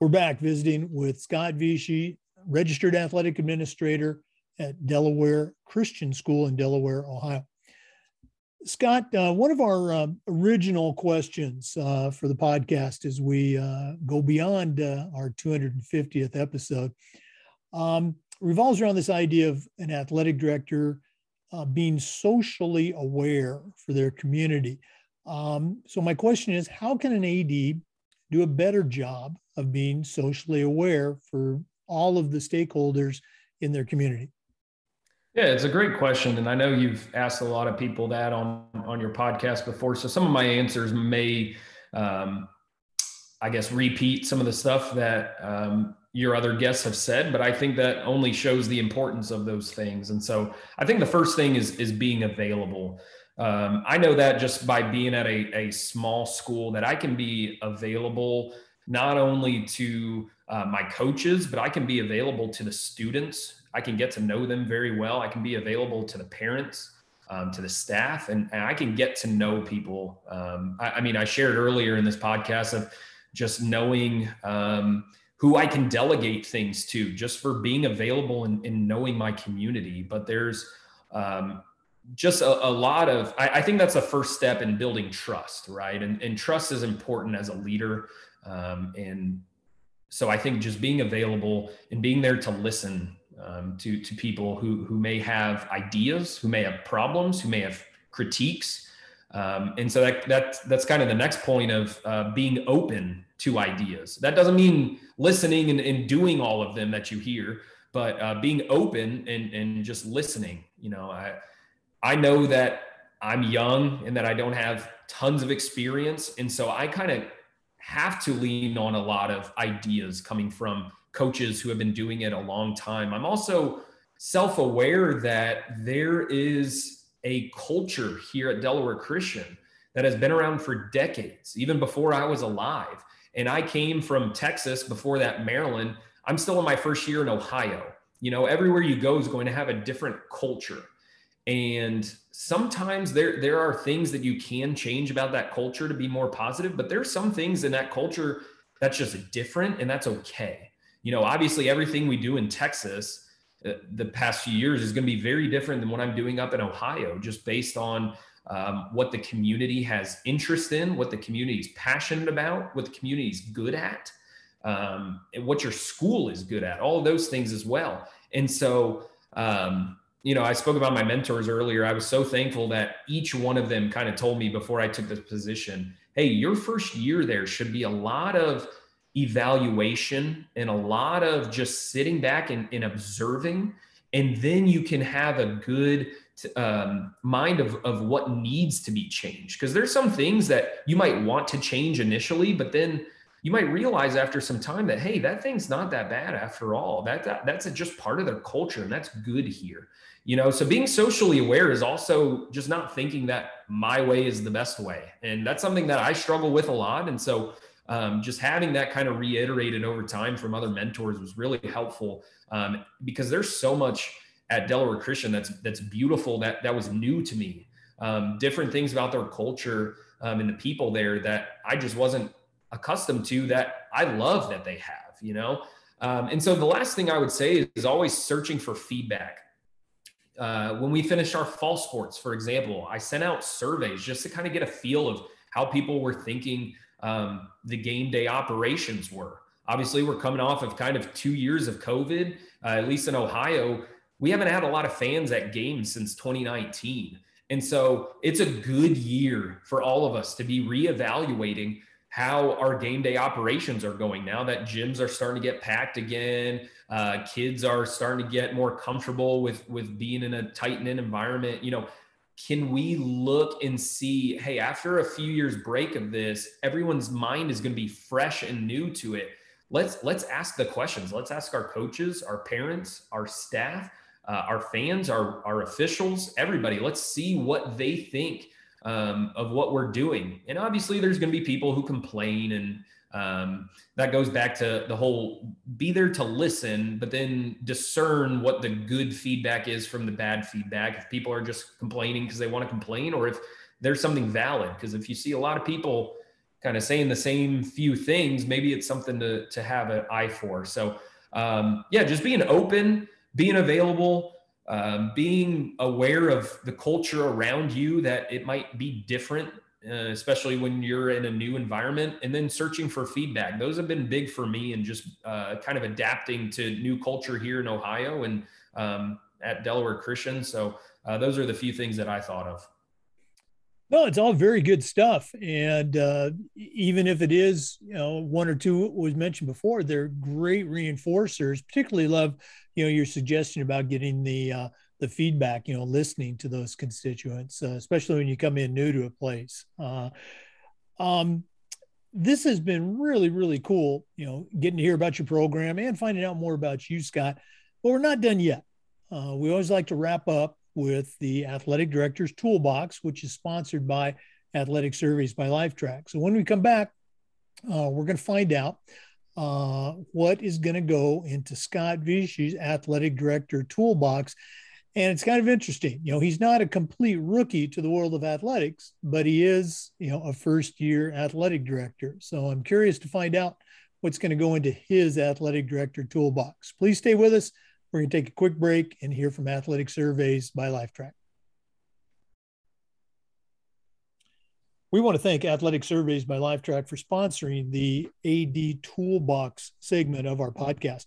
We're back visiting with Scott Visy, registered athletic administrator at Delaware Christian School in Delaware, Ohio. Scott, uh, one of our uh, original questions uh, for the podcast as we uh, go beyond uh, our 250th episode um, revolves around this idea of an athletic director uh, being socially aware for their community. Um, so, my question is how can an AD do a better job of being socially aware for all of the stakeholders in their community? Yeah, it's a great question, and I know you've asked a lot of people that on on your podcast before. So some of my answers may, um, I guess, repeat some of the stuff that um, your other guests have said, but I think that only shows the importance of those things. And so I think the first thing is is being available. Um, I know that just by being at a, a small school that I can be available not only to uh, my coaches, but I can be available to the students. I can get to know them very well. I can be available to the parents, um, to the staff, and, and, I can get to know people. Um, I, I, mean, I shared earlier in this podcast of just knowing um, who I can delegate things to just for being available and, and knowing my community. But there's um, just a, a, lot of, I, I, think that's the first step in building trust, right? And, and trust is important as a leader. Um, and so I think just being available and being there to listen um, to, to people who, who may have ideas, who may have problems, who may have critiques. Um, and so that, that, that's kind of the next point of uh, being open to ideas. That doesn't mean listening and, and doing all of them that you hear, but uh, being open and, and just listening. You know, I, I know that I'm young and that I don't have tons of experience. And so I kind of have to lean on a lot of ideas coming from coaches who have been doing it a long time. I'm also self aware that there is a culture here at Delaware Christian that has been around for decades, even before I was alive. And I came from Texas, before that, Maryland. I'm still in my first year in Ohio. You know, everywhere you go is going to have a different culture. And sometimes there there are things that you can change about that culture to be more positive, but there's some things in that culture that's just different and that's okay. You know, obviously everything we do in Texas uh, the past few years is going to be very different than what I'm doing up in Ohio, just based on um, what the community has interest in, what the community is passionate about, what the community is good at, um, and what your school is good at, all those things as well. And so, um, you know, I spoke about my mentors earlier. I was so thankful that each one of them kind of told me before I took this position, hey, your first year there should be a lot of evaluation and a lot of just sitting back and, and observing. And then you can have a good um, mind of, of what needs to be changed. Because there's some things that you might want to change initially, but then you might realize after some time that hey, that thing's not that bad after all. That, that that's just part of their culture, and that's good here. You know, so being socially aware is also just not thinking that my way is the best way, and that's something that I struggle with a lot. And so, um, just having that kind of reiterated over time from other mentors was really helpful um, because there's so much at Delaware Christian that's that's beautiful that that was new to me. Um, different things about their culture um, and the people there that I just wasn't accustomed to that I love that they have, you know. Um, and so the last thing I would say is, is always searching for feedback. Uh, when we finished our fall sports, for example, I sent out surveys just to kind of get a feel of how people were thinking um, the game day operations were. Obviously, we're coming off of kind of two years of COVID, uh, at least in Ohio we haven't had a lot of fans at games since 2019. And so it's a good year for all of us to be reevaluating how our game day operations are going now that gyms are starting to get packed again. Uh, kids are starting to get more comfortable with with being in a tight knit environment. You know, can we look and see hey after a few years break of this everyone's mind is going to be fresh and new to it. Let's let's ask the questions. Let's ask our coaches our parents our staff uh, our fans our our officials everybody. Let's see what they think um, of what we're doing. And obviously there's going to be people who complain and um, that goes back to the whole be there to listen, but then discern what the good feedback is from the bad feedback. If people are just complaining because they want to complain, or if there's something valid. Because if you see a lot of people kind of saying the same few things, maybe it's something to, to have an eye for. So, um, yeah, just being open, being available, um, being aware of the culture around you that it might be different uh, especially when you're in a new environment, and then searching for feedback. Those have been big for me, and just uh, kind of adapting to new culture here in Ohio and um, at Delaware Christian. So uh, those are the few things that I thought of. No, it's all very good stuff, and uh, even if it is, you know, one or two was mentioned before, they're great reinforcers. Particularly love, you know, your suggestion about getting the uh, the feedback, you know, listening to those constituents, uh, especially when you come in new to a place. Uh, um, this has been really, really cool, you know, getting to hear about your program and finding out more about you, Scott. But we're not done yet. Uh, we always like to wrap up with the Athletic Director's Toolbox, which is sponsored by Athletic Surveys by Lifetrack. So when we come back, uh, we're going to find out uh, what is going to go into Scott Visy's Athletic Director Toolbox and it's kind of interesting. You know, he's not a complete rookie to the world of athletics, but he is, you know, a first year athletic director. So I'm curious to find out what's going to go into his athletic director toolbox. Please stay with us. We're going to take a quick break and hear from Athletic Surveys by Lifetrack. We want to thank Athletic Surveys by Lifetrack for sponsoring the AD Toolbox segment of our podcast.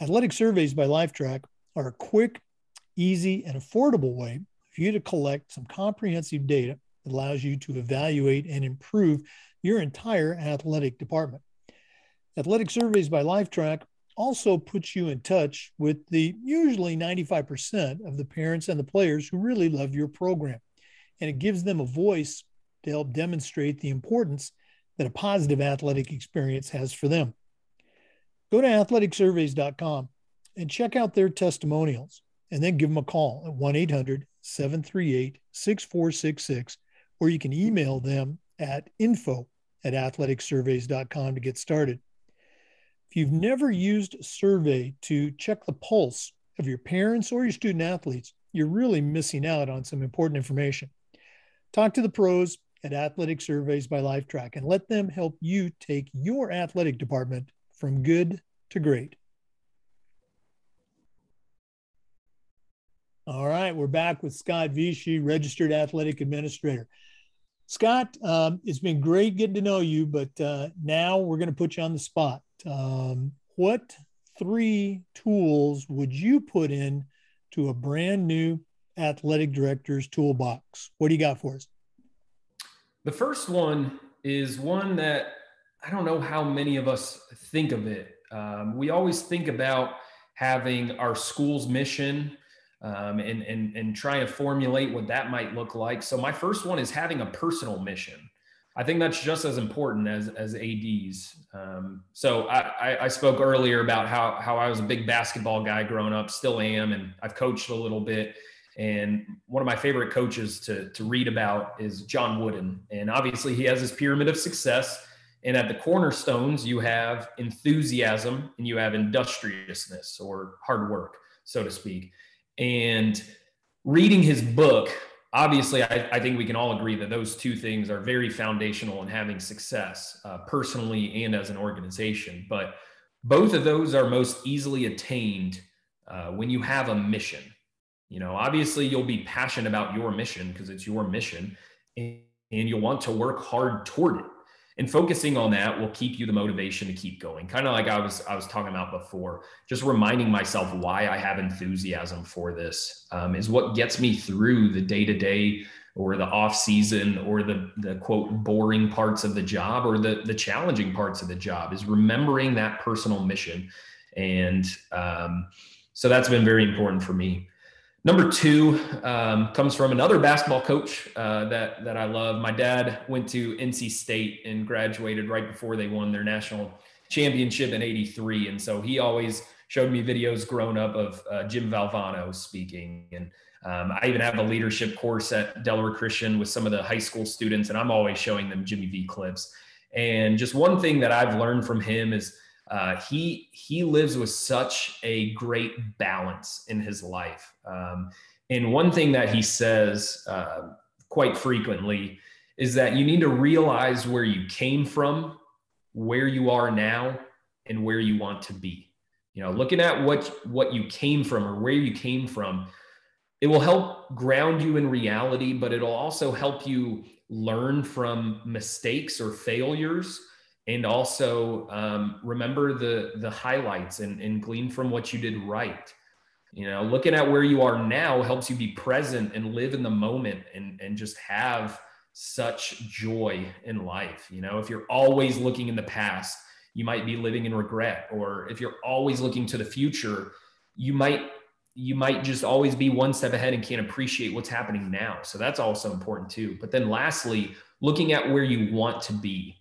Athletic Surveys by Lifetrack are a quick easy, and affordable way for you to collect some comprehensive data that allows you to evaluate and improve your entire athletic department. Athletic Surveys by Lifetrack also puts you in touch with the usually 95% of the parents and the players who really love your program. And it gives them a voice to help demonstrate the importance that a positive athletic experience has for them. Go to athleticsurveys.com and check out their testimonials and then give them a call at 1 800 738 6466, or you can email them at info at athleticsurveys.com to get started. If you've never used survey to check the pulse of your parents or your student athletes, you're really missing out on some important information. Talk to the pros at Athletic Surveys by Lifetrack and let them help you take your athletic department from good to great. All right, we're back with Scott Visy, registered athletic administrator. Scott, um, it's been great getting to know you, but uh, now we're going to put you on the spot. Um, what three tools would you put in to a brand new athletic director's toolbox? What do you got for us? The first one is one that I don't know how many of us think of it. Um, we always think about having our school's mission um, and, and, and trying to formulate what that might look like. So my first one is having a personal mission. I think that's just as important as, as ADs. Um, so I, I, spoke earlier about how, how I was a big basketball guy growing up, still am, and I've coached a little bit. And one of my favorite coaches to, to read about is John Wooden. And obviously he has his pyramid of success. And at the cornerstones, you have enthusiasm and you have industriousness or hard work, so to speak. And reading his book, obviously, I, I, think we can all agree that those two things are very foundational in having success uh, personally and as an organization. But both of those are most easily attained uh, when you have a mission. You know, obviously, you'll be passionate about your mission because it's your mission, and, and you'll want to work hard toward it and focusing on that will keep you the motivation to keep going. Kind of like i was i was talking about before just reminding myself why i have enthusiasm for this um, is what gets me through the day to day or the off season or the the quote boring parts of the job or the the challenging parts of the job is remembering that personal mission. And um, so that's been very important for me Number two um, comes from another basketball coach uh, that that I love. My dad went to NC State and graduated right before they won their national championship in '83, and so he always showed me videos growing up of uh, Jim Valvano speaking, and um, I even have a leadership course at Delaware Christian with some of the high school students, and I'm always showing them Jimmy V clips. And just one thing that I've learned from him is uh, he he lives with such a great balance in his life. Um, and one thing that he says uh, quite frequently is that you need to realize where you came from, where you are now, and where you want to be. You know, looking at what what you came from or where you came from, it will help ground you in reality, but it'll also help you learn from mistakes or failures and also um, remember the the highlights and, and glean from what you did right. You know looking at where you are now helps you be present and live in the moment and and just have such joy in life. You know if you're always looking in the past you might be living in regret. Or if you're always looking to the future you might you might just always be one step ahead and can't appreciate what's happening now. So that's also important too. But then lastly looking at where you want to be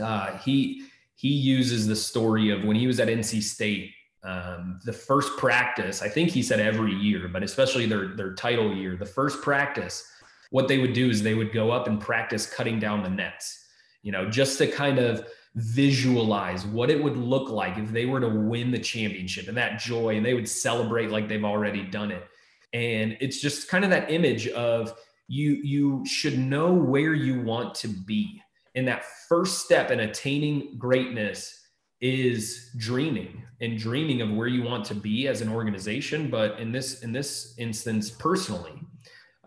uh, he he uses the story of when he was at NC State. Um, the first practice, I think he said every year, but especially their their title year, the first practice, what they would do is they would go up and practice cutting down the nets. You know, just to kind of visualize what it would look like if they were to win the championship and that joy, and they would celebrate like they've already done it. And it's just kind of that image of you you should know where you want to be and that first step in attaining greatness is dreaming and dreaming of where you want to be as an organization but in this in this instance personally.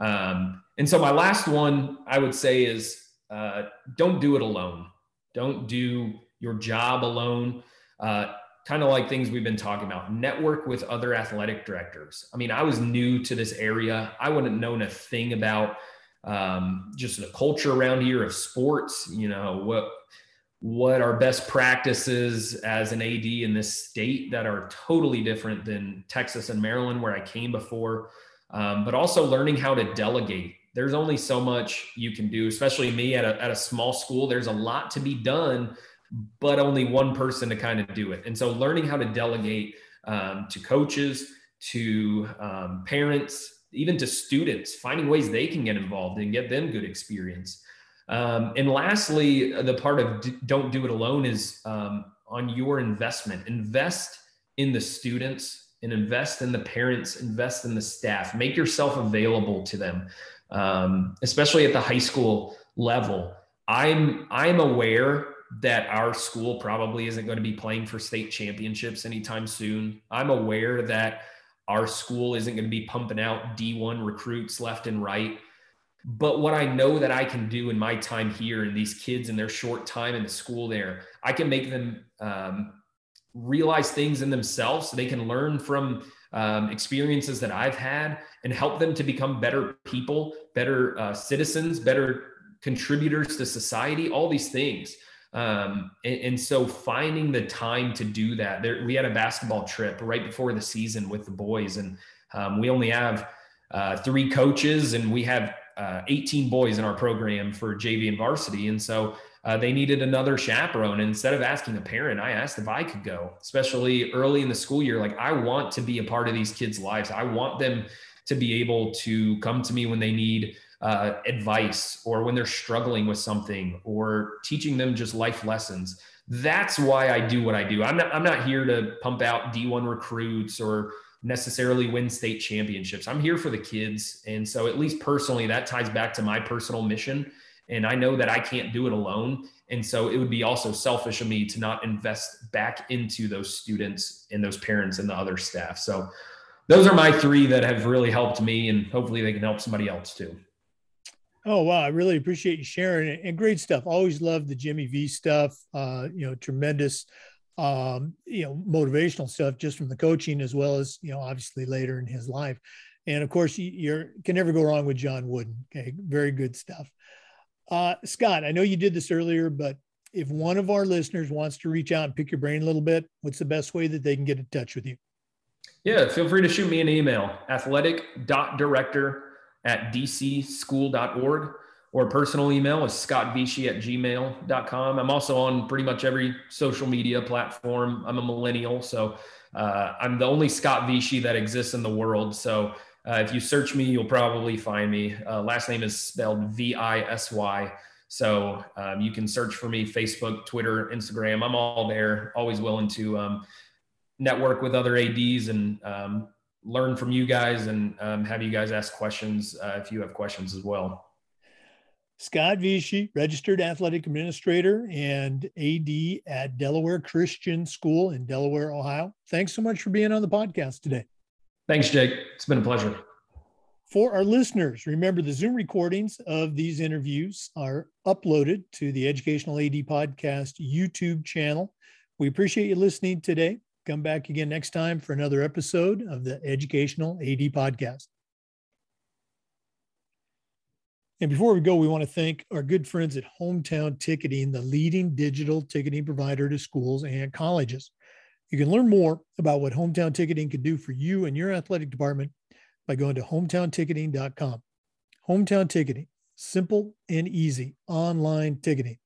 Um, and so my last one i would say is uh, don't do it alone. Don't do your job alone. Uh, kind of like things we've been talking about network with other athletic directors. I mean i was new to this area. I wouldn't known a thing about um, just the culture around here of sports. You know what what are best practices as an AD in this state that are totally different than Texas and Maryland, where I came before. Um, but also learning how to delegate. There's only so much you can do, especially me at a, at a small school. There's a lot to be done, but only one person to kind of do it. And so learning how to delegate um, to coaches, to um, parents, even to students, finding ways they can get involved and get them good experience. Um, and lastly, the part of don't do it alone is um, on your investment. Invest in the students and invest in the parents, invest in the staff. Make yourself available to them, um, especially at the high school level. I'm I'm aware that our school probably isn't going to be playing for state championships anytime soon. I'm aware that our school isn't going to be pumping out D1 recruits left and right. But what I know that I can do in my time here and these kids in their short time in the school there, I can make them um, realize things in themselves so they can learn from um, experiences that I've had and help them to become better people, better uh, citizens, better contributors to society, all these things. Um, and, and, so finding the time to do that, there, we had a basketball trip right before the season with the boys, and um, we only have uh, three coaches, and we have uh, 18 boys in our program for JV and varsity, and so uh, they needed another chaperone. And instead of asking a parent, I asked if I could go, especially early in the school year. Like I want to be a part of these kids' lives. I want them to be able to come to me when they need uh, advice or when they're struggling with something or teaching them just life lessons. That's why I do what I do. I'm not, I'm not here to pump out D1 recruits or necessarily win state championships. I'm here for the kids. And so, at least personally, that ties back to my personal mission. And I know that I can't do it alone. And so, it would be also selfish of me to not invest back into those students and those parents and the other staff. So, those are my three that have really helped me, and hopefully, they can help somebody else too. Oh wow, I really appreciate you sharing it and great stuff. Always love the Jimmy V stuff. Uh, you know, tremendous um, you know, motivational stuff just from the coaching as well as, you know, obviously later in his life. And of course, you can never go wrong with John Wooden. Okay, very good stuff. Uh, Scott, I know you did this earlier, but if one of our listeners wants to reach out and pick your brain a little bit, what's the best way that they can get in touch with you? Yeah, feel free to shoot me an email, athletic.director at dcschool.org or personal email is scottvisy at gmail.com. I'm also on pretty much every social media platform. I'm a millennial, so uh, I'm the only Scott Visy that exists in the world. So uh, if you search me, you'll probably find me. Uh, last name is spelled V I S Y. So um, you can search for me Facebook, Twitter, Instagram. I'm all there, always willing to um, network with other ADs and um, learn from you guys and um, have you guys ask questions uh, if you have questions as well. Scott Visy, registered athletic administrator and AD at Delaware Christian School in Delaware, Ohio. Thanks so much for being on the podcast today. Thanks, Jake. It's been a pleasure. For our listeners, remember the Zoom recordings of these interviews are uploaded to the Educational AD Podcast YouTube channel. We appreciate you listening today. Come back again next time for another episode of the Educational AD Podcast. And before we go, we want to thank our good friends at Hometown Ticketing, the leading digital ticketing provider to schools and colleges. You can learn more about what Hometown Ticketing can do for you and your athletic department by going to hometownticketing.com. Hometown Ticketing, simple and easy online ticketing.